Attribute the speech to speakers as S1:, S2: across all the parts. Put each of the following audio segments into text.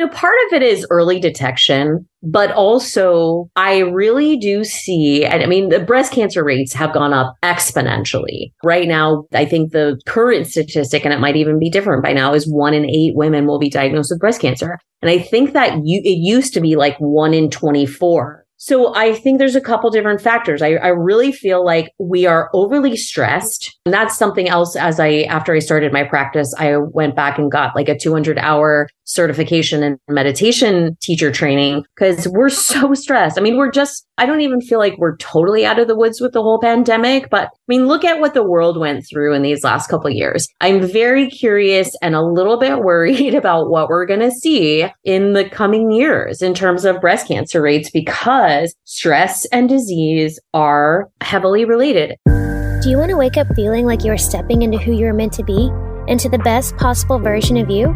S1: Know, part of it is early detection, but also I really do see, and I mean, the breast cancer rates have gone up exponentially. Right now, I think the current statistic, and it might even be different by now, is one in eight women will be diagnosed with breast cancer. And I think that you, it used to be like one in 24 so I think there's a couple different factors. I, I really feel like we are overly stressed. And that's something else as I, after I started my practice, I went back and got like a 200 hour certification in meditation teacher training because we're so stressed. I mean, we're just, I don't even feel like we're totally out of the woods with the whole pandemic, but I mean, look at what the world went through in these last couple years. I'm very curious and a little bit worried about what we're going to see in the coming years in terms of breast cancer rates because stress and disease are heavily related.
S2: Do you want to wake up feeling like you're stepping into who you're meant to be, into the best possible version of you?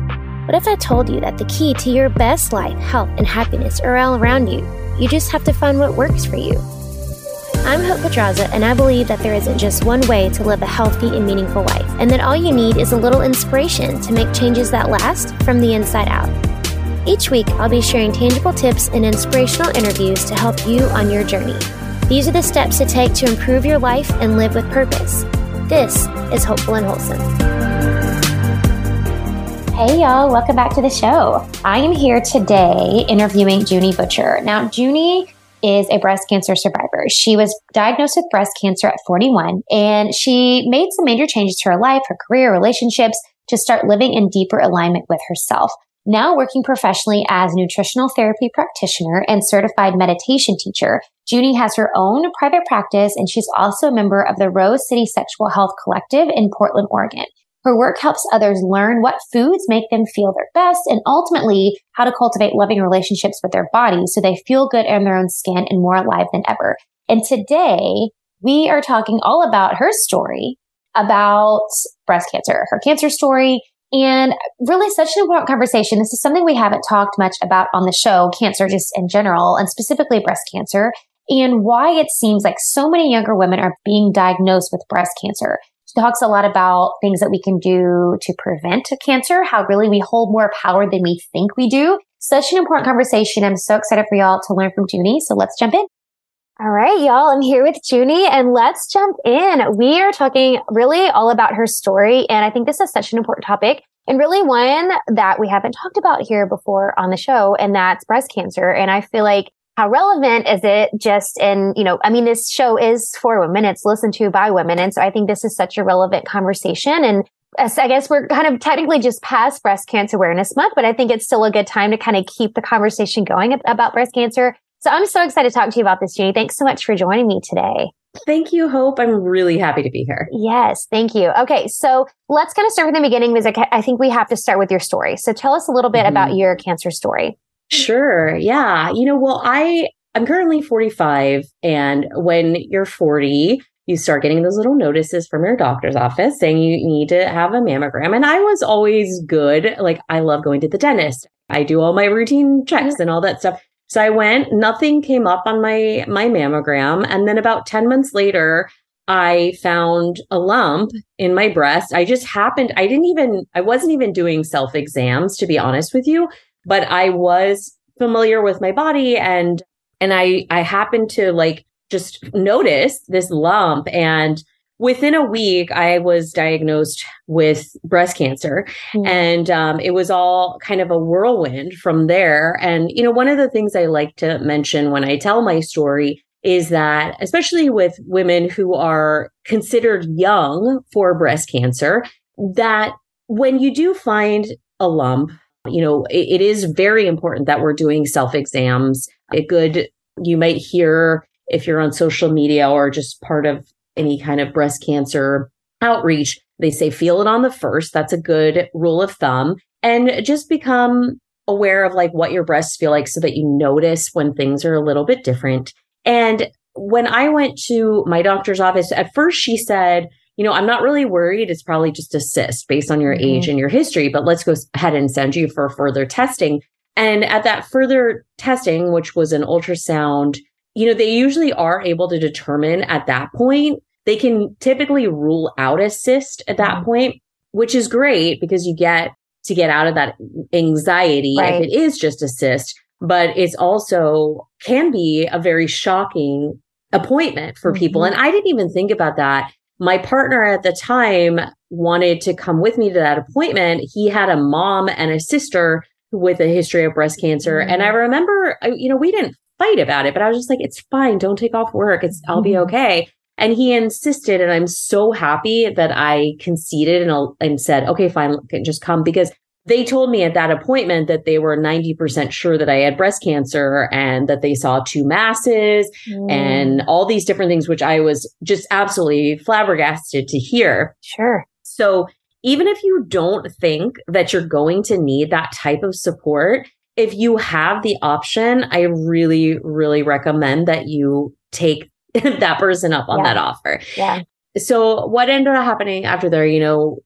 S2: What if I told you that the key to your best life, health, and happiness are all around you? You just have to find what works for you. I'm Hope Pedraza, and I believe that there isn't just one way to live a healthy and meaningful life, and that all you need is a little inspiration to make changes that last from the inside out. Each week, I'll be sharing tangible tips and inspirational interviews to help you on your journey. These are the steps to take to improve your life and live with purpose. This is Hopeful and Wholesome. Hey, y'all, welcome back to the show. I am here today interviewing Junie Butcher. Now, Junie is a breast cancer survivor. She was diagnosed with breast cancer at 41 and she made some major changes to her life, her career, relationships to start living in deeper alignment with herself. Now working professionally as nutritional therapy practitioner and certified meditation teacher, Junie has her own private practice and she's also a member of the Rose City Sexual Health Collective in Portland, Oregon. Her work helps others learn what foods make them feel their best and ultimately how to cultivate loving relationships with their bodies so they feel good in their own skin and more alive than ever. And today we are talking all about her story about breast cancer, her cancer story, and really such an important conversation. This is something we haven't talked much about on the show, cancer just in general, and specifically breast cancer, and why it seems like so many younger women are being diagnosed with breast cancer She talks a lot about things that we can do to prevent cancer, how really we hold more power than we think we do. Such an important conversation. I'm so excited for y'all to learn from Junie. So let's jump in. All right, y'all. I'm here with Junie and let's jump in. We are talking really all about her story. And I think this is such an important topic and really one that we haven't talked about here before on the show. And that's breast cancer. And I feel like how relevant is it just in, you know, I mean, this show is for women. It's listened to by women. And so I think this is such a relevant conversation. And I guess we're kind of technically just past breast cancer awareness month, but I think it's still a good time to kind of keep the conversation going about breast cancer. So I'm so excited to talk to you about this, Junie. Thanks so much for joining me today.
S1: Thank you, Hope. I'm really happy to be here.
S2: Yes, thank you. Okay, so let's kind of start with the beginning because I think we have to start with your story. So tell us a little bit mm-hmm. about your cancer story.
S1: Sure. Yeah. You know, well, I I'm currently 45 and when you're 40, you start getting those little notices from your doctor's office saying you need to have a mammogram. And I was always good. Like I love going to the dentist. I do all my routine checks and all that stuff. So I went, nothing came up on my my mammogram and then about 10 months later I found a lump in my breast. I just happened I didn't even I wasn't even doing self exams to be honest with you but I was familiar with my body and and I I happened to like just notice this lump and within a week I was diagnosed with breast cancer mm. and um, it was all kind of a whirlwind from there and you know one of the things I like to mention when I tell my story is that especially with women who are considered young for breast cancer that when you do find a lump you know, it, it is very important that we're doing self exams. A good, you might hear if you're on social media or just part of any kind of breast cancer outreach, they say feel it on the first. That's a good rule of thumb. And just become aware of like what your breasts feel like so that you notice when things are a little bit different. And when I went to my doctor's office, at first she said, you know, I'm not really worried. It's probably just a cyst based on your mm-hmm. age and your history, but let's go ahead and send you for further testing. And at that further testing, which was an ultrasound, you know, they usually are able to determine at that point, they can typically rule out a cyst at that mm-hmm. point, which is great because you get to get out of that anxiety
S2: Right.
S1: if it is just a cyst. But it's also can be a very shocking appointment for people.
S2: Mhm.
S1: And I didn't even think about that. My partner at the time wanted to come with me to that appointment. He had a mom and a sister with a history of breast cancer. And I remember, you know, we didn't fight about it, but I was just like, it's fine. Don't take off work. It's, I'll be
S2: Mhm.
S1: okay. And he insisted. And I'm so happy that I conceded and, and said, okay, fine, just come because they told me at that appointment that they were 90% sure that I had breast cancer and that they saw two masses
S2: Mm,
S1: and all these different things, which I was just absolutely flabbergasted to hear.
S2: sure.
S1: So even if you don't think that you're going to need that type of support, if you have the option, I really, really recommend that you take that person up on
S2: Yeah.
S1: that offer.
S2: Yeah.
S1: So what ended up happening after there, you know,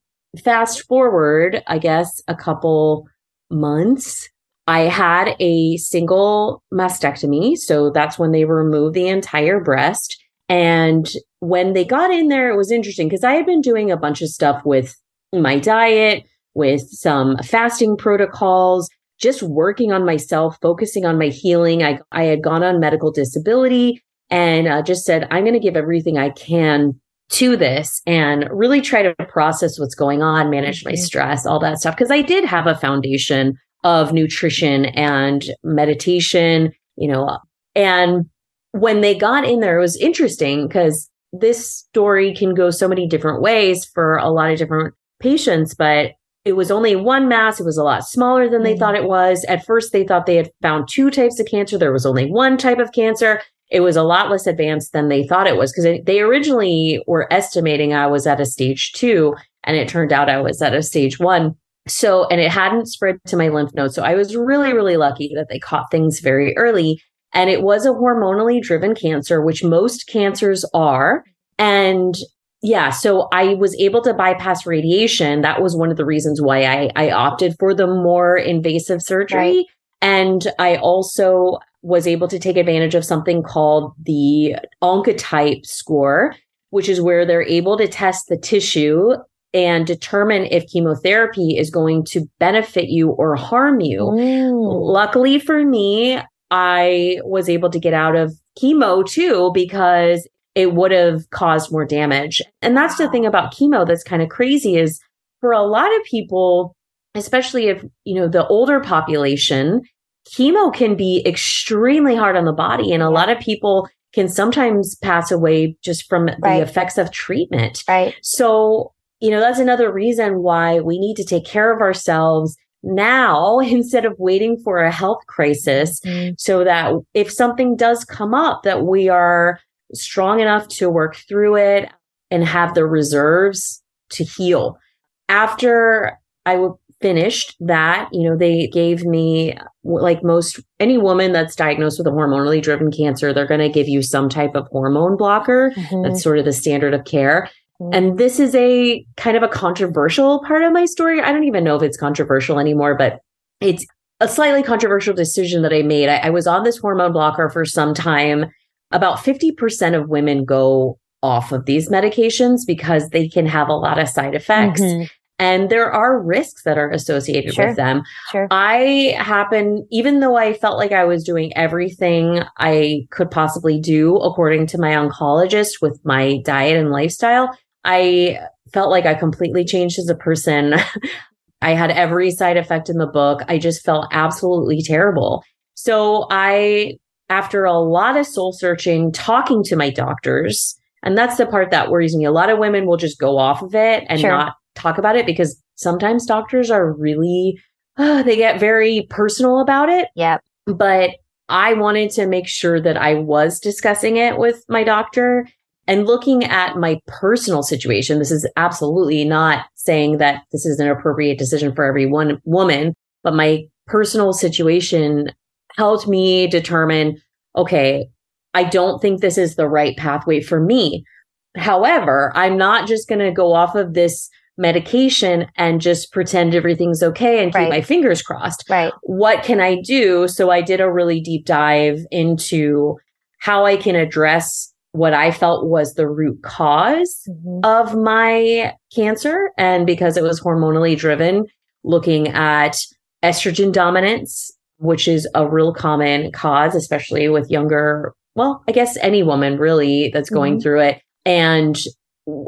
S1: fast forward, I guess, a couple months, I had a single mastectomy. So that's when they removed the entire breast. And when they got in there, it was interesting because I had been doing a bunch of stuff with my diet, with some fasting protocols, just working on myself, focusing on my healing. I, I had gone on medical disability and uh, just said, I'm going to give everything I can to this and really try to process what's going on, manage my stress, all that stuff. Cause I did have a foundation of nutrition and meditation, you know, and when they got in there, it was interesting because this story can go so many different ways for a lot of different patients, but it was only one mass. It was a lot smaller than they
S2: Mhm.
S1: thought it was. At first, they thought they had found two types of cancer. There was only one type of cancer. It was a lot less advanced than they thought it was because they originally were estimating I was at a stage two, and it turned out I was at a stage one. So, and it hadn't spread to my lymph nodes. So I was really, really lucky that they caught things very early. And it was a hormonally driven cancer, which most cancers are. And yeah, so I was able to bypass radiation. That was one of the reasons why I, I opted for the more invasive surgery.
S2: Right.
S1: And I also was able to take advantage of something called the Oncotype score, which is where they're able to test the tissue and determine if chemotherapy is going to benefit you or harm you.
S2: Mm.
S1: Luckily for me, I was able to get out of chemo too because it would have caused more damage. And that's the thing about chemo that's kind of crazy is for a lot of people, especially if, you know, the older population, chemo can be extremely hard on the body. And a lot of people can sometimes pass away just from
S2: Right.
S1: the effects of treatment.
S2: Right.
S1: So, you know, that's another reason why we need to take care of ourselves now instead of waiting for a health crisis
S2: Mm.
S1: so that if something does come up that we are strong enough to work through it and have the reserves to heal. After I w- finished that, you know, they gave me like most any woman that's diagnosed with a hormonally driven cancer, they're going to give you some type of hormone blocker.
S2: Mhm.
S1: That's sort of the standard of care.
S2: Mhm.
S1: And this is a kind of a controversial part of my story. I don't even know if it's controversial anymore, but it's a slightly controversial decision that I made. I, I was on this hormone blocker for some time. About 50% of women go off of these medications because they can have a lot of side effects.
S2: Mhm.
S1: And there are risks that are associated
S2: Sure.
S1: with them.
S2: Sure.
S1: I happen, even though I felt like I was doing everything I could possibly do according to my oncologist with my diet and lifestyle, I felt like I completely changed as a person. I had every side effect in the book. I just felt absolutely terrible. So I, after a lot of soul searching, talking to my doctors, and that's the part that worries me. A lot of women will just go off of it and
S2: Sure.
S1: not talk about it because sometimes doctors are really, uh, they get very personal about it.
S2: Yep.
S1: But I wanted to make sure that I was discussing it with my doctor and looking at my personal situation. This is absolutely not saying that this is an appropriate decision for every one woman, but my personal situation helped me determine, okay, I don't think this is the right pathway for me. However, I'm not just going to go off of this medication and just pretend everything's okay and keep
S2: Right.
S1: my fingers crossed
S2: Right.
S1: what can I do? So I did a really deep dive into how I can address what I felt was the root cause
S2: Mhm.
S1: of my cancer. And because it was hormonally driven, looking at estrogen dominance, which is a real common cause, especially with younger, well, I guess any woman really that's going mm-hmm. through it. And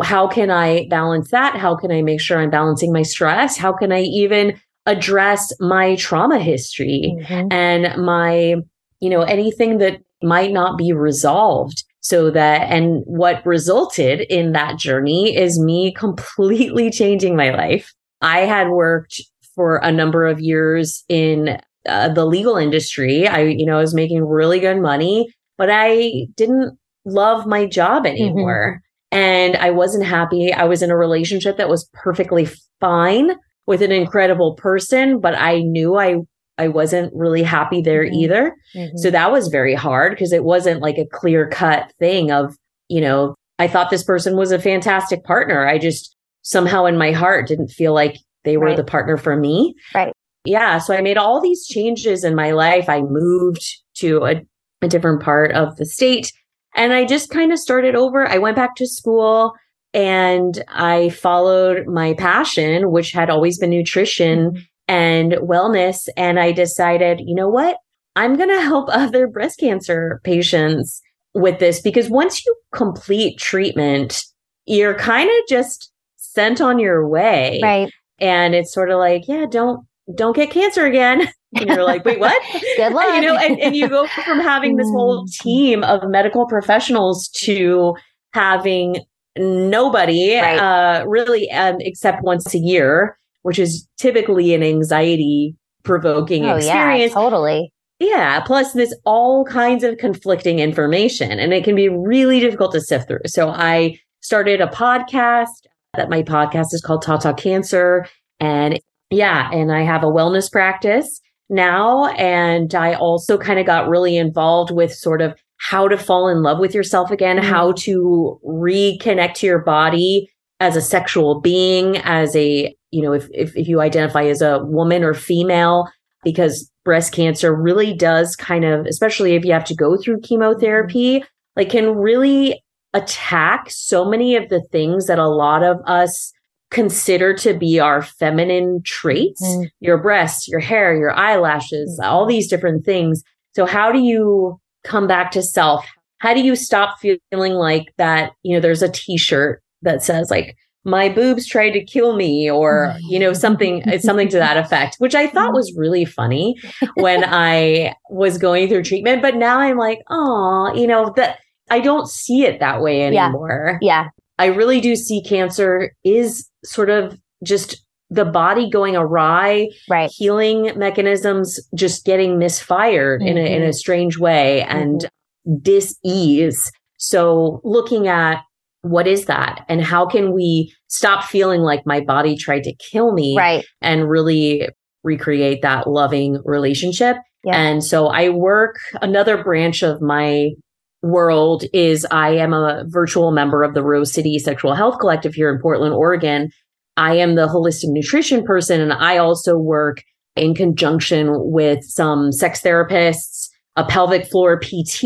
S1: how can I balance that? How can I make sure I'm balancing my stress? How can I even address my trauma history mm-hmm. and my, you know, anything that might not be resolved? So that, and what resulted in that journey is me completely changing my life. I had worked for a number of years in uh, the legal industry. I, you know, I was making really good money, but I didn't love my job mm-hmm. anymore. Mm-hmm. And I wasn't happy. I was in a relationship that was perfectly fine with an incredible person, but I knew I I wasn't really happy there mm-hmm. either. Mm-hmm. So that was very hard because it wasn't like a clear cut thing of, you know, I thought this person was a fantastic partner. I just somehow in my heart didn't feel like they were right. the partner for me.
S2: Right.
S1: Yeah. So I made all these changes in my life. I moved to a, a different part of the state and I just kind of started over. I went back to school and I followed my passion, which had always been nutrition mm-hmm. and wellness. And I decided, you know what? I'm going to help other breast cancer patients with this because once you complete treatment, you're kind of just sent on your way.
S2: Right.
S1: And it's sort of like, yeah, don't don't get cancer again. And you're like, wait, what?
S2: Good luck.
S1: you know, and, and you go from having this whole mm. team of medical professionals to having nobody right. uh, really um, except once a year, which is typically an anxiety provoking oh, experience.
S2: Yeah, totally.
S1: Yeah. Plus, there's all kinds of conflicting information, and it can be really difficult to sift through. So, I started a podcast that my podcast is called Tata Cancer. And yeah, and I have a wellness practice now. And I also kind of got really involved with sort of how to fall in love with yourself again, mm-hmm. how to reconnect to your body as a sexual being, as a, you know, if, if, if you identify as a woman or female, because breast cancer really does kind of, especially if you have to go through chemotherapy, mm-hmm. like can really attack so many of the things that a lot of us consider to be our feminine traits mm. your breasts, your hair, your eyelashes, mm. all these different things. So, how do you come back to self? How do you stop feeling like that? You know, there's a t shirt that says, like, my boobs tried to kill me or you know something something to that effect which i thought was really funny when i was going through treatment but now i'm like oh you know that i don't see it that way anymore
S2: yeah. yeah
S1: i really do see cancer is sort of just the body going awry,
S2: right.
S1: healing mechanisms just getting misfired mm-hmm. in a in a mm-hmm. strange way and mm-hmm. dis-ease. So looking at what is that and how can we stop feeling like my body tried to kill me
S2: right.
S1: and really recreate that loving relationship. Yeah. And so I work another branch of my world is I am a virtual member of the Rose City Sexual Health Collective here in Portland, Oregon. I am the holistic nutrition person, and I also work in conjunction with some sex therapists, a pelvic floor PT,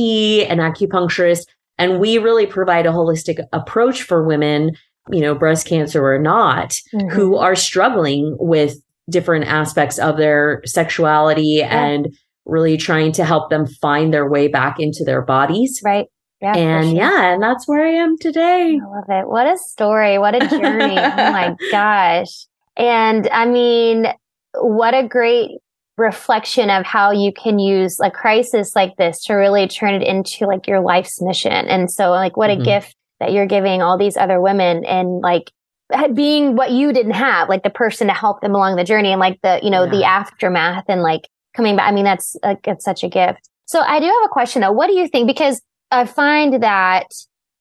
S1: an acupuncturist, and we really provide a holistic approach for women, you know, breast cancer or not, mm-hmm. who are struggling with different aspects of their sexuality yeah. and really trying to help them find their way back into their bodies.
S2: Right.
S1: Yeah, and sure. yeah, and that's where I am today.
S2: I love it. What a story. What a journey. oh my gosh. And I mean, what a great reflection of how you can use a crisis like this to really turn it into like your life's mission. And so like what mm-hmm. a gift that you're giving all these other women and like being what you didn't have, like the person to help them along the journey and like the, you know, yeah. the aftermath and like coming back. I mean, that's like, it's such a gift. So I do have a question though. What do you think? Because I find that,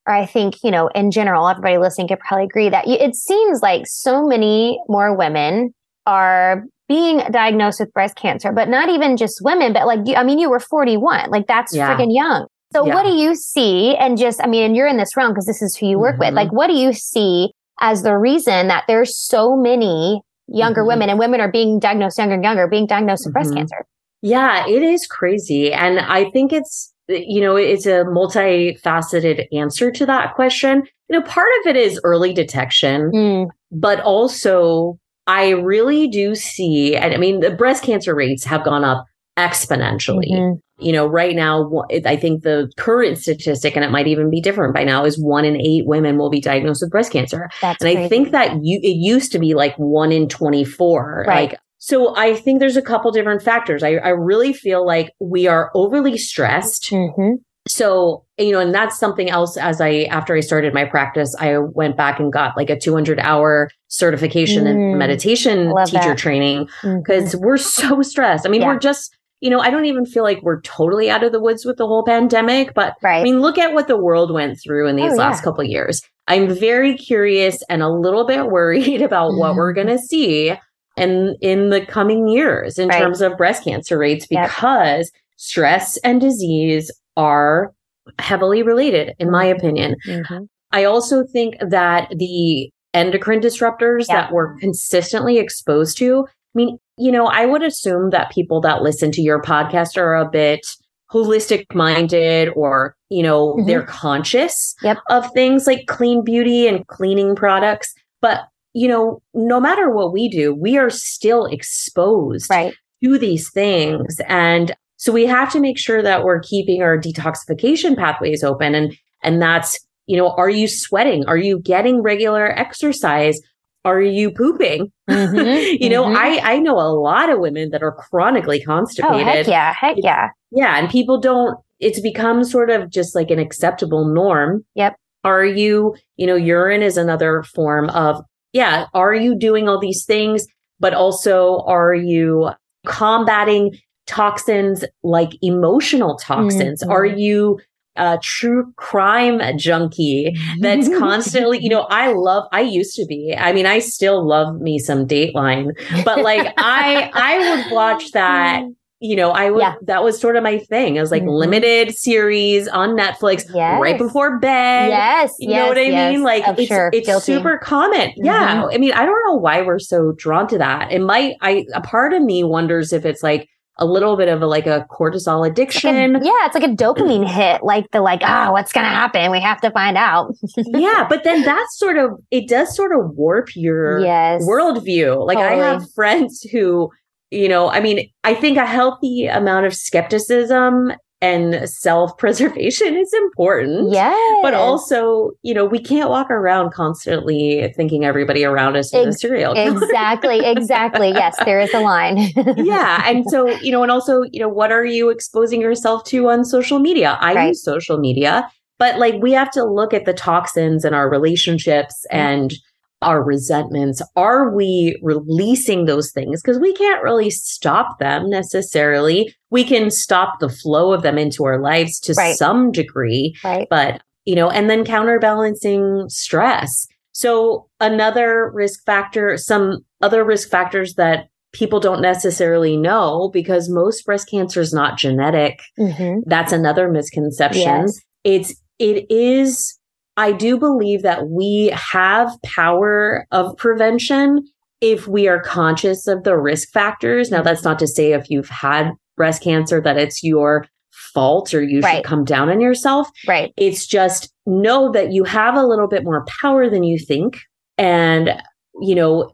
S2: or I think, you know, in general, everybody listening could probably agree that it seems like so many more women are being diagnosed with breast cancer, but not even just women, but like, I mean, you were 41, like that's yeah. freaking young. So yeah. what do you see? And just, I mean, and you're in this realm because this is who you work mm-hmm. with. Like, what do you see as the reason that there's so many younger mm-hmm. women and women are being diagnosed younger and younger, being diagnosed with mm-hmm. breast cancer?
S1: Yeah, it is crazy. And I think it's, you know, it's a multifaceted answer to that question. You know, part of it is early detection, mm. but also I really do see, and I mean, the breast cancer rates have gone up exponentially. Mm-hmm. You know, right now, I think the current statistic, and it might even be different by now, is one in eight women will be diagnosed with breast cancer.
S2: That's
S1: and
S2: crazy.
S1: I think that you, it used to be like one in 24.
S2: Right.
S1: Like, so I think there's a couple different factors. I, I really feel like we are overly stressed.
S2: Mm-hmm.
S1: So, you know, and that's something else as I, after I started my practice, I went back and got like a 200 hour certification
S2: Mm.
S1: in meditation
S2: Love
S1: teacher
S2: that.
S1: training because we're so stressed. I mean,
S2: Yeah.
S1: we're just, you know, I don't even feel like we're totally out of the woods with the whole pandemic, but
S2: right.
S1: I mean, look at what the world went through in these
S2: Oh,
S1: last
S2: yeah.
S1: couple of years. I'm very curious and a little bit worried about what we're
S2: Mm-hmm.
S1: going to see in in the coming years in
S2: Right.
S1: terms of breast cancer rates
S2: Yep.
S1: because stress and disease are heavily related in my opinion.
S2: Mhm.
S1: I also think that the endocrine disruptors
S2: Yeah.
S1: that we're consistently exposed to, I mean, you know, I would assume that people that listen to your podcast are a bit holistic minded or, you know,
S2: Mhm.
S1: they're conscious
S2: Yep.
S1: of things like clean beauty and cleaning products. But, you know, no matter what we do, we are still exposed
S2: Right.
S1: do these things. And so we have to make sure that we're keeping our detoxification pathways open. And, and that's, you know, are you sweating? Are you getting regular exercise? Are you pooping?
S2: Mhm,
S1: you know,
S2: mhm.
S1: I, I know a lot of women that are chronically constipated.
S2: Oh, heck yeah. Heck yeah.
S1: Yeah, And people don't, it's become sort of just like an acceptable norm.
S2: Yep.
S1: Are you, you know, urine is another form of, yeah, are you doing all these things? But also, are you combating toxins like emotional toxins?
S2: Mhm.
S1: Are you a true crime junkie that's constantly, you know, I love, I used to be, I mean, I still love me some Dateline, but like I, I would watch that you know, I would,
S2: Yeah.
S1: that was sort of my thing. It was like
S2: Mhm.
S1: limited series on Netflix
S2: Yes.
S1: right before bed.
S2: Yes.
S1: You know what I
S2: yes,
S1: mean? Like
S2: Oh,
S1: it's,
S2: sure.
S1: it's
S2: Guilty.
S1: super common. Yeah. I mean, I don't know why we're so drawn to that. It might, I, a part of me wonders if it's like a little bit of a, like a cortisol
S2: It's like
S1: addiction.
S2: a- yeah, it's like a dopamine hit. Like the like, ah, what's gonna happen? We have to find out.
S1: yeah. But then that's sort of, it does sort of warp your
S2: yes.
S1: worldview. Like I have friends who, you know, I mean, I think a healthy amount of skepticism and self preservation is important.
S2: Yeah.
S1: But also, you know, we can't walk around constantly thinking everybody around us is a serial killer.
S2: exactly, exactly. Yes, there is a line.
S1: yeah. And so, you know, and also, you know, what are you exposing yourself to on social media? I
S2: Right.
S1: use social media, but like we have to look at the toxins in our relationships
S2: Mm-hmm.
S1: and our resentments. Are we releasing those things? Because we can't really stop them necessarily. We can stop the flow of them into our lives to
S2: Right.
S1: some degree,
S2: right.
S1: but you know, and then counterbalancing stress. So another risk factor, some other risk factors that people don't necessarily know because most breast cancer is not genetic.
S2: Mhm.
S1: That's another misconception.
S2: Yes.
S1: It's it is I do believe that we have power of prevention if we are conscious of the risk factors. Now that's not to say if you've had breast cancer that it's your fault or you
S2: Right.
S1: should come down on yourself.
S2: Right.
S1: It's just know that you have a little bit more power than you think. And, you know,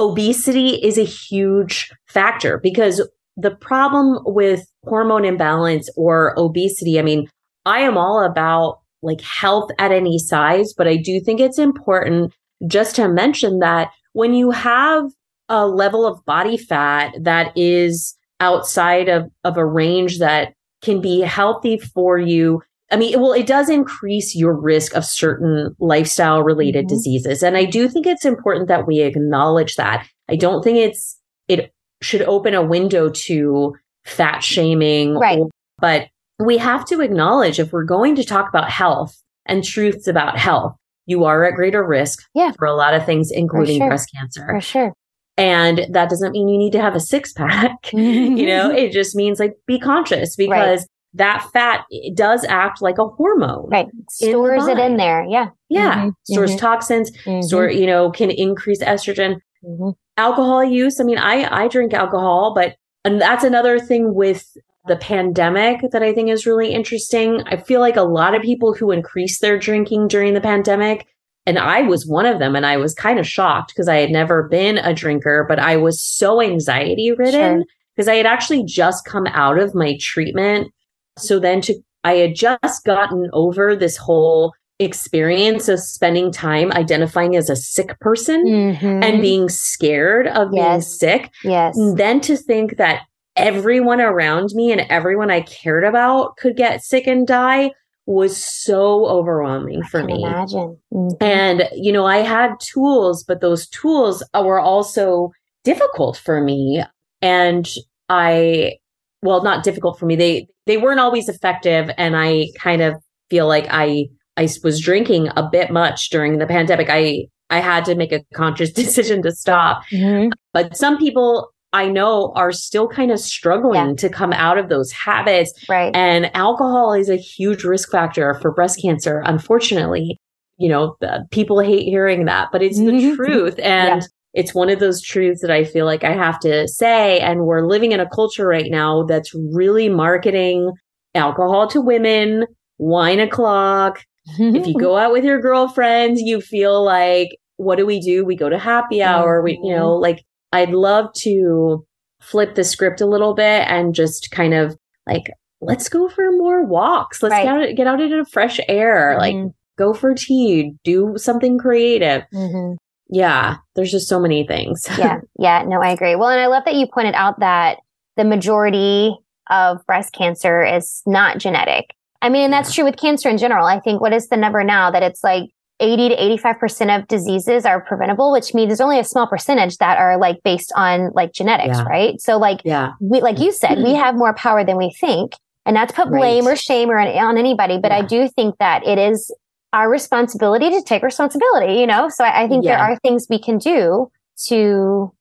S1: obesity is a huge factor because the problem with hormone imbalance or obesity, I mean, I am all about like health at any size, but I do think it's important just to mention that when you have a level of body fat that is outside of, of a range that can be healthy for you. I mean, well, it does increase your risk of certain lifestyle related
S2: Mhm.
S1: diseases. And I do think it's important that we acknowledge that. I don't think it's, it should open a window to fat shaming.
S2: Right.
S1: or- but we have to acknowledge if we're going to talk about health and truths about health, you are at greater risk
S2: Yeah.
S1: for a lot of things, including
S2: sure.
S1: breast cancer.
S2: For sure.
S1: And that doesn't mean you need to have a six pack. you know, it just means like be conscious because that fat does act like a hormone.
S2: Right. Stores it in there. Yeah.
S1: Yeah.
S2: Mhm,
S1: Stores
S2: mhm,
S1: toxins,
S2: mhm,
S1: store, you know, can increase estrogen.
S2: mhm.
S1: Alcohol use. I mean, I, I drink alcohol, but and that's another thing with the pandemic that I think is really interesting. I feel like a lot of people who increased their drinking during the pandemic and I was one of them. And I was kind of shocked because I had never been a drinker, but I was so anxiety ridden because I had actually just come out of my treatment. So then to, I had just gotten over this whole experience of spending time identifying as a sick person
S2: Mhm.
S1: and being scared of being sick.
S2: yes.
S1: And then to think that everyone around me and everyone I cared about could get sick and die was so overwhelming for me.
S2: imagine. Mhm.
S1: And, you know, I had tools, but those tools were also difficult for me. And I, well, not difficult for me. They, they weren't always effective. And I kind of feel like I, I was drinking a bit much during the pandemic. I, I had to make a conscious decision to stop.
S2: Mhm.
S1: But some people I know are still kind of struggling
S2: Yeah.
S1: to come out of those habits.
S2: Right.
S1: And alcohol is a huge risk factor for breast cancer, unfortunately. You know, the, people hate hearing that, but it's the truth. And
S2: Yeah.
S1: it's one of those truths that I feel like I have to say. And we're living in a culture right now that's really marketing alcohol to women, wine o'clock. If you go out with your girlfriends, you feel like, what do we do? We go to happy hour. We, you know, mm-hmm. like I'd love to flip the script a little bit and just kind of like, let's go for more walks. Let's
S2: Right.
S1: get, out, get out into the fresh air. Like,
S2: Mhm.
S1: go for tea, do something creative.
S2: Mhm.
S1: Yeah, there's just so many things.
S2: yeah, yeah, no, I agree. Well, and I love that you pointed out that the majority of breast cancer is not genetic. I mean, and that's true with cancer in general. I think what is the number now that it's like 80 to 85% of diseases are preventable, which means there's only a small percentage that are like based on like genetics,
S1: Yeah.
S2: right? So like
S1: yeah.
S2: we, like you said, we have more power than we think. And not to put blame
S1: Right.
S2: or shame or on, on anybody, but I do think that it is our responsibility to take responsibility, you know? So I, I think there are things we can do to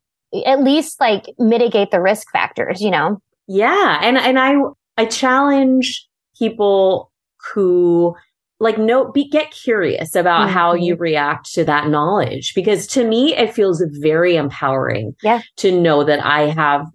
S2: at least like mitigate the risk factors, you know?
S1: Yeah, and and I I challenge people who like no be get curious about how
S2: Mhm.
S1: you react to that knowledge because to me it feels very empowering
S2: Yeah.
S1: to know that I have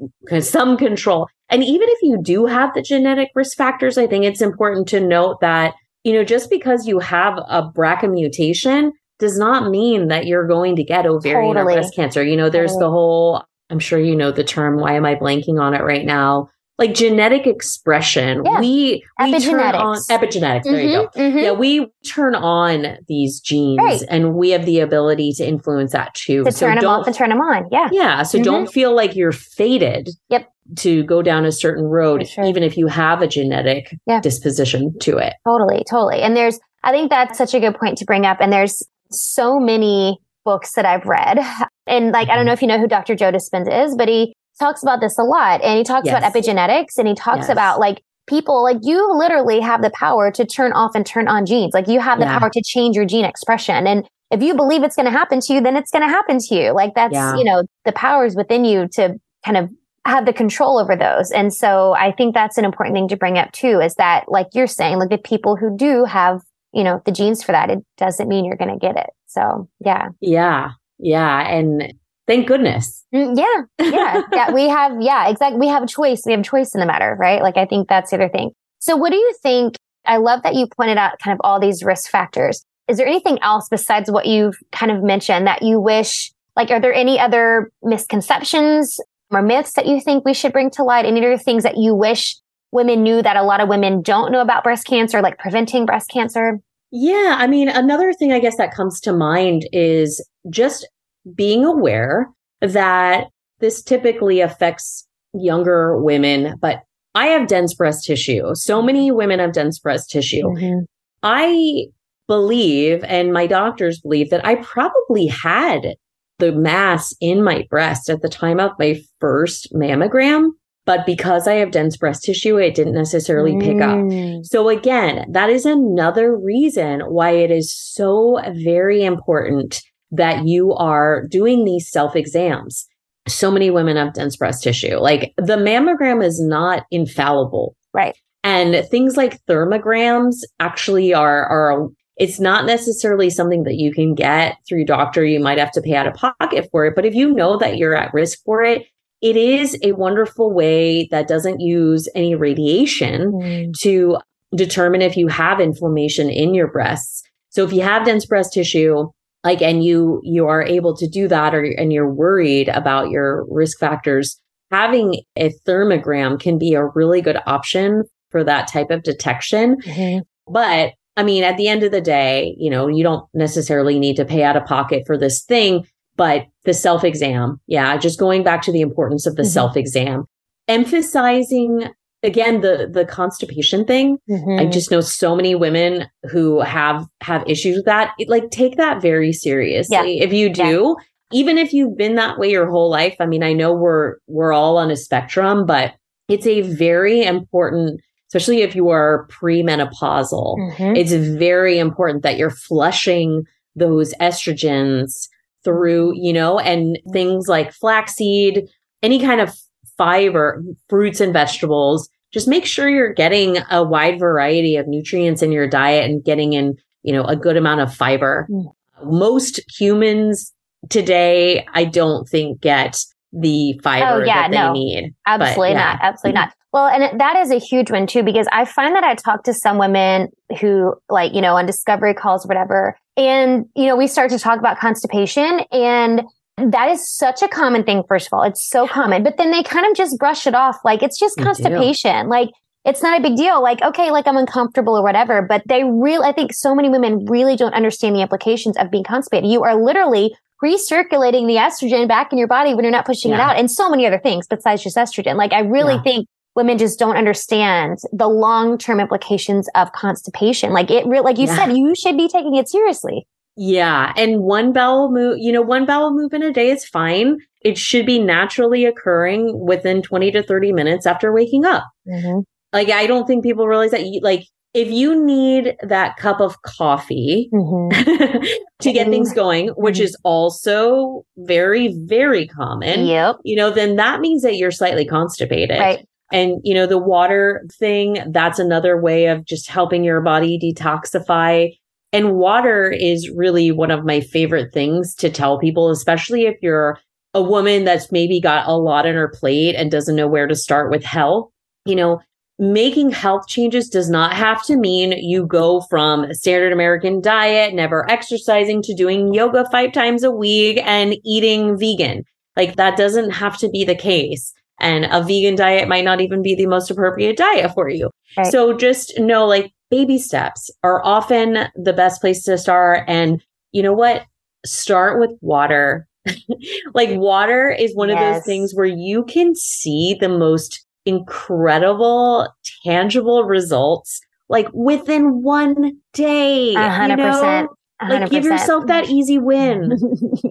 S1: some control. And even if you do have the genetic risk factors, I think it's important to note that you know just because you have a BRCA mutation does not mean that you're going to get ovarian
S2: Totally.
S1: or breast cancer. You know, there's
S2: Totally.
S1: the whole I'm sure you know the term. Why am I blanking on it right now? Like genetic expression.
S2: Yeah.
S1: We, we turn on
S2: Epigenetics.
S1: epigenetics. There you go.
S2: Mhm, mhm.
S1: Yeah, we turn on these genes
S2: Right.
S1: and we have the ability to influence that too.
S2: To
S1: so
S2: turn them off and turn them on. Yeah.
S1: yeah, so
S2: Mhm.
S1: don't feel like you're fated
S2: Yep.
S1: to go down a certain road
S2: sure.
S1: even if you have a genetic
S2: Yeah.
S1: disposition to it.
S2: Totally, totally. And there's, I think that's such a good point to bring up. And there's so many books that I've read. And like, I don't know if you know who Dr. Joe Dispenza is, but he talks about this a lot. And he talks about epigenetics and he talks
S1: Yes.
S2: about like people, like you literally have the power to turn off and turn on genes. Like you have the
S1: Yeah.
S2: power to change your gene expression. And if you believe it's going to happen to you, then it's going to happen to you. Like that's,
S1: Yeah.
S2: you know, the powers within you to kind of have the control over those. And so I think that's an important thing to bring up too, is that like you're saying, like the people who do have, you know, the genes for that, it doesn't mean you're going to get it. So yeah.
S1: Yeah. Yeah. And thank goodness.
S2: Mm, Yeah. Yeah. yeah. We have, yeah, exactly. We have a choice. We have a choice in the matter, right? Like I think that's the other thing. So what do you think? I love that you pointed out kind of all these risk factors. Is there anything else besides what you've kind of mentioned that you wish, like, are there any other misconceptions or myths that you think we should bring to light? Any other things that you wish women knew that a lot of women don't know about breast cancer, like preventing breast cancer?
S1: Yeah. I mean, another thing I guess that comes to mind is just being aware that this typically affects younger women, but I have dense breast tissue. So many women have dense breast tissue.
S2: Mhm.
S1: I believe, and my doctors believe, that I probably had the mass in my breast at the time of my first mammogram. But because I have dense breast tissue, it didn't necessarily pick up.
S2: Mm.
S1: So again, that is another reason why it is so very important that you are doing these self exams. So many women have dense breast tissue. Like the mammogram is not infallible.
S2: Right.
S1: And things like thermograms actually are, are, it's not necessarily something that you can get through doctor. You might have to pay out of pocket for it. But if you know that you're at risk for it, it is a wonderful way that doesn't use any radiation
S2: Mm.
S1: to determine if you have inflammation in your breasts. So if you have dense breast tissue, like and you you are able to do that or and you're worried about your risk factors having a thermogram can be a really good option for that type of detection mm-hmm. but i mean at the end of the day you know you don't necessarily need to pay out of pocket for this thing but the self exam yeah just going back to the importance of the mm-hmm. self exam emphasizing again the the constipation thing mm-hmm. i just know so many women who have have issues with that it, like take that very seriously yeah. if you do yeah. even if you've been that way your whole life i mean i know we're we're all on a spectrum but it's a very important especially if you are premenopausal mm-hmm. it's very important that you're flushing those estrogens through you know and things like flaxseed any kind of fiber, fruits and vegetables. Just make sure you're getting a wide variety of nutrients in your diet and getting in, you know, a good amount of fiber. Mm. Most humans today, I don't think get the fiber oh, yeah, that they no, need.
S2: Absolutely but, yeah. not. Absolutely not. Well, and that is a huge one too, because I find that I talk to some women who like, you know, on discovery calls or whatever, and, you know, we start to talk about constipation and that is such a common thing, first of all. It's so common. But then they kind of just brush it off like it's just constipation. Like it's not a big deal. Like, okay, like I'm uncomfortable or whatever. But they really, I think so many women really don't understand the implications of being constipated. You are literally recirculating the estrogen back in your body when you're not pushing yeah. it out and so many other things besides just estrogen. Like I really yeah. think women just don't understand the long-term implications of constipation. Like it real, like you yeah. said, you should be taking it seriously.
S1: Yeah. And one bowel move, you know, one bowel move in a day is fine. It should be naturally occurring within 20 to 30 minutes after waking up. Mm-hmm. Like, I don't think people realize that, you, like, if you need that cup of coffee mm-hmm. to get things going, which mm-hmm. is also very, very common,
S2: yep.
S1: you know, then that means that you're slightly constipated.
S2: Right.
S1: And, you know, the water thing, that's another way of just helping your body detoxify and water is really one of my favorite things to tell people, especially if you're a woman that's maybe got a lot on her plate and doesn't know where to start with health. You know, making health changes does not have to mean you go from a standard American diet, never exercising to doing yoga five times a week and eating vegan. Like that doesn't have to be the case. And a vegan diet might not even be the most appropriate diet for you. Right. So just know like baby steps are often the best place to start. And you know what? Start with water. like water is one yes. of those things where you can see the most incredible, tangible results like within one day.
S2: A hundred percent.
S1: Like give yourself that easy win.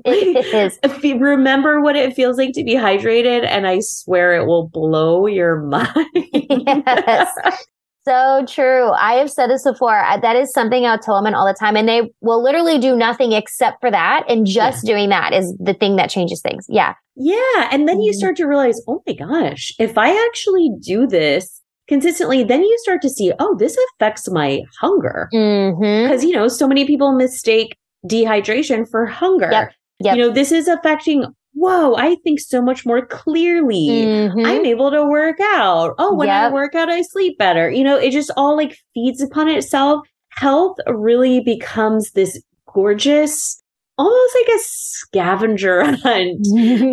S2: it, it is.
S1: If you remember what it feels like to be hydrated, and I swear it will blow your mind. yes.
S2: So true. I have said this before. That is something I'll tell women all the time, and they will literally do nothing except for that. And just yeah. doing that is the thing that changes things. Yeah.
S1: Yeah. And then you mm-hmm. start to realize, oh my gosh, if I actually do this consistently, then you start to see, oh, this affects my hunger. Because, mm-hmm. you know, so many people mistake dehydration for hunger. Yep. Yep. You know, this is affecting whoa, I think so much more clearly. Mm-hmm. I'm able to work out. Oh, when yep. I work out, I sleep better. You know, it just all like feeds upon itself. Health really becomes this gorgeous, almost like a scavenger hunt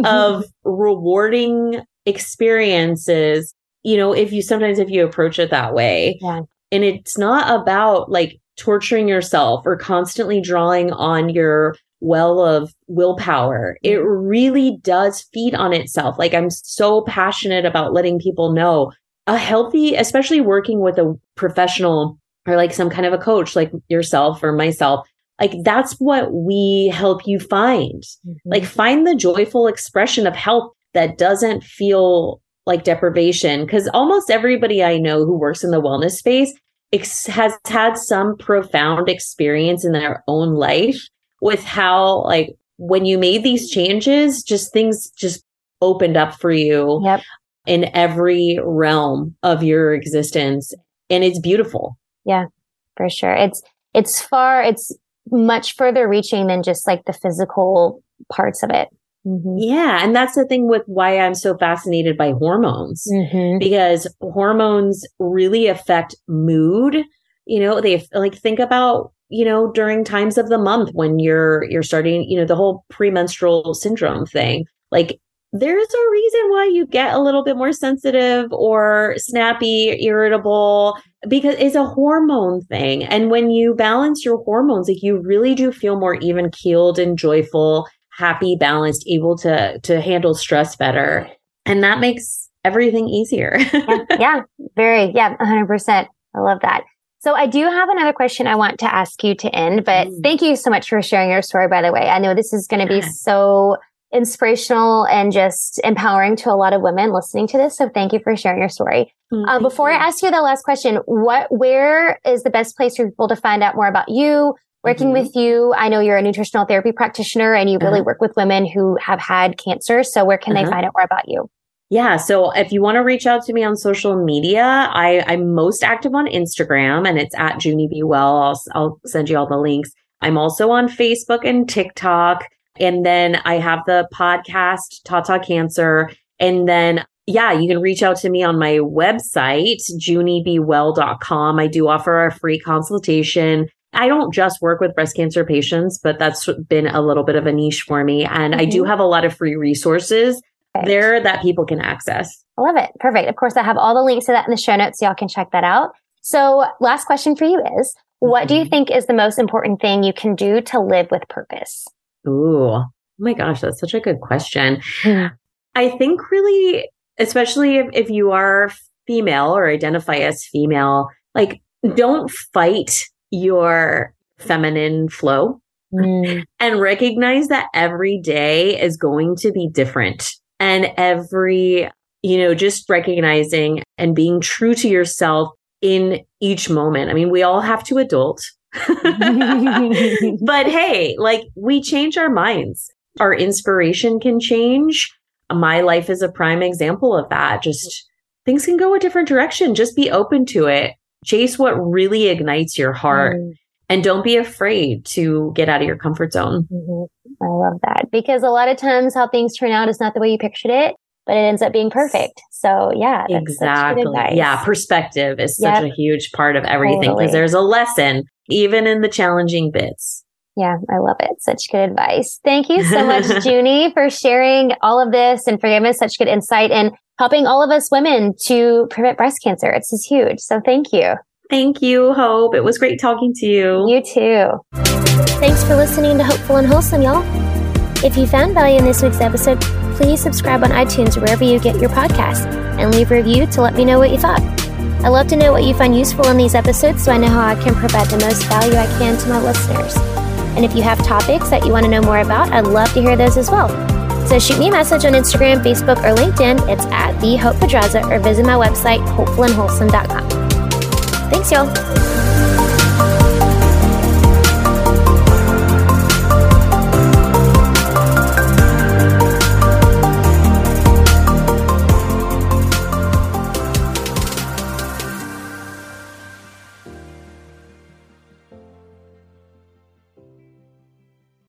S1: of rewarding experiences. You know, if you sometimes if you approach it that way. Yeah. And it's not about like torturing yourself or constantly drawing on your well of willpower. It really does feed on itself. Like I'm so passionate about letting people know a healthy, especially working with a professional or like some kind of a coach like yourself or myself. Like that's what we help you find. Mm-hmm. Like find the joyful expression of health that doesn't feel like deprivation. Cause almost everybody I know who works in the wellness space ex- has had some profound experience in their own life with how like when you made these changes, just things just opened up for you
S2: yep.
S1: in every realm of your existence. And it's beautiful.
S2: Yeah, for sure. It's it's far it's much further reaching than just like the physical parts of it.
S1: Mm-hmm. Yeah. And that's the thing with why I'm so fascinated by hormones mm-hmm. because hormones really affect mood. You know, they like think about you know, during times of the month when you're you're starting, you know, the whole premenstrual syndrome thing. Like there's a reason why you get a little bit more sensitive or snappy, irritable, because it's a hormone thing. And when you balance your hormones, like you really do feel more even keeled and joyful, happy, balanced, able to to handle stress better. And that makes everything easier.
S2: yeah, yeah, very, yeah, 100%. I love that. So I do have another question I want to ask you to end, but mm. thank you so much for sharing your story, by the way. I know this is going to be so inspirational and just empowering to a lot of women listening to this. So thank you for sharing your story. Mm, uh, before you. I ask you the last question, what, where is the best place for people to find out more about you, working mm-hmm. with you? I know you're a nutritional therapy practitioner and you really uh-huh. work with women who have had cancer. So where can uh-huh. they find out more about you?
S1: Yeah. So if you want to reach out to me on social media, I, I'm most active on Instagram and it's at Junie B. Well. I'll, I'll send you all the links. I'm also on Facebook and TikTok. And then I have the podcast, Tata Cancer. And then, yeah, you can reach out to me on my website, juniebwell.com. I do offer a free consultation. I don't just work with breast cancer patients, but that's been a little bit of a niche for me. And mm-hmm. I do mm-hmm. have a lot of free resources. There that people can access.
S2: I love it. Perfect. Of course, I have all the links to that in the show notes, so y'all can check that out. So, last question for you is what do you mm-hmm. think is the most important thing you can do to live with purpose?
S1: Ooh, oh my gosh, that's such a good question. I think really, especially if, if you are female or identify as female, like don't fight your feminine flow mm. and recognize that every day is going to be different. And every, you know, just recognizing and being true to yourself in each moment. I mean, we all have to adult. but hey, like we change our minds. Our inspiration can change. My life is a prime example of that. Just things can go a different direction. Just be open to it. Chase what really ignites your heart. Mm. And don't be afraid to get out of your comfort zone.
S2: Mm-hmm. I love that because a lot of times how things turn out is not the way you pictured it but it ends up being perfect. So yeah,
S1: exactly. Yeah, perspective is yep. such a huge part of everything because totally. there's a lesson even in the challenging bits.
S2: Yeah, I love it. Such good advice. Thank you so much, Junie, for sharing all of this and for giving us such good insight and helping all of us women to prevent breast cancer. It's just huge. So thank you.
S1: Thank you, Hope. It was great talking to you.
S2: You too. Thanks for listening to Hopeful and Wholesome, y'all. If you found value in this week's episode, please subscribe on iTunes wherever you get your podcasts and leave a review to let me know what you thought. I love to know what you find useful in these episodes so I know how I can provide the most value I can to my listeners. And if you have topics that you want to know more about, I'd love to hear those as well. So shoot me a message on Instagram, Facebook, or LinkedIn. It's at the Hope Pedraza or visit my website, hopefulandwholesome.com. Thanks, y'all.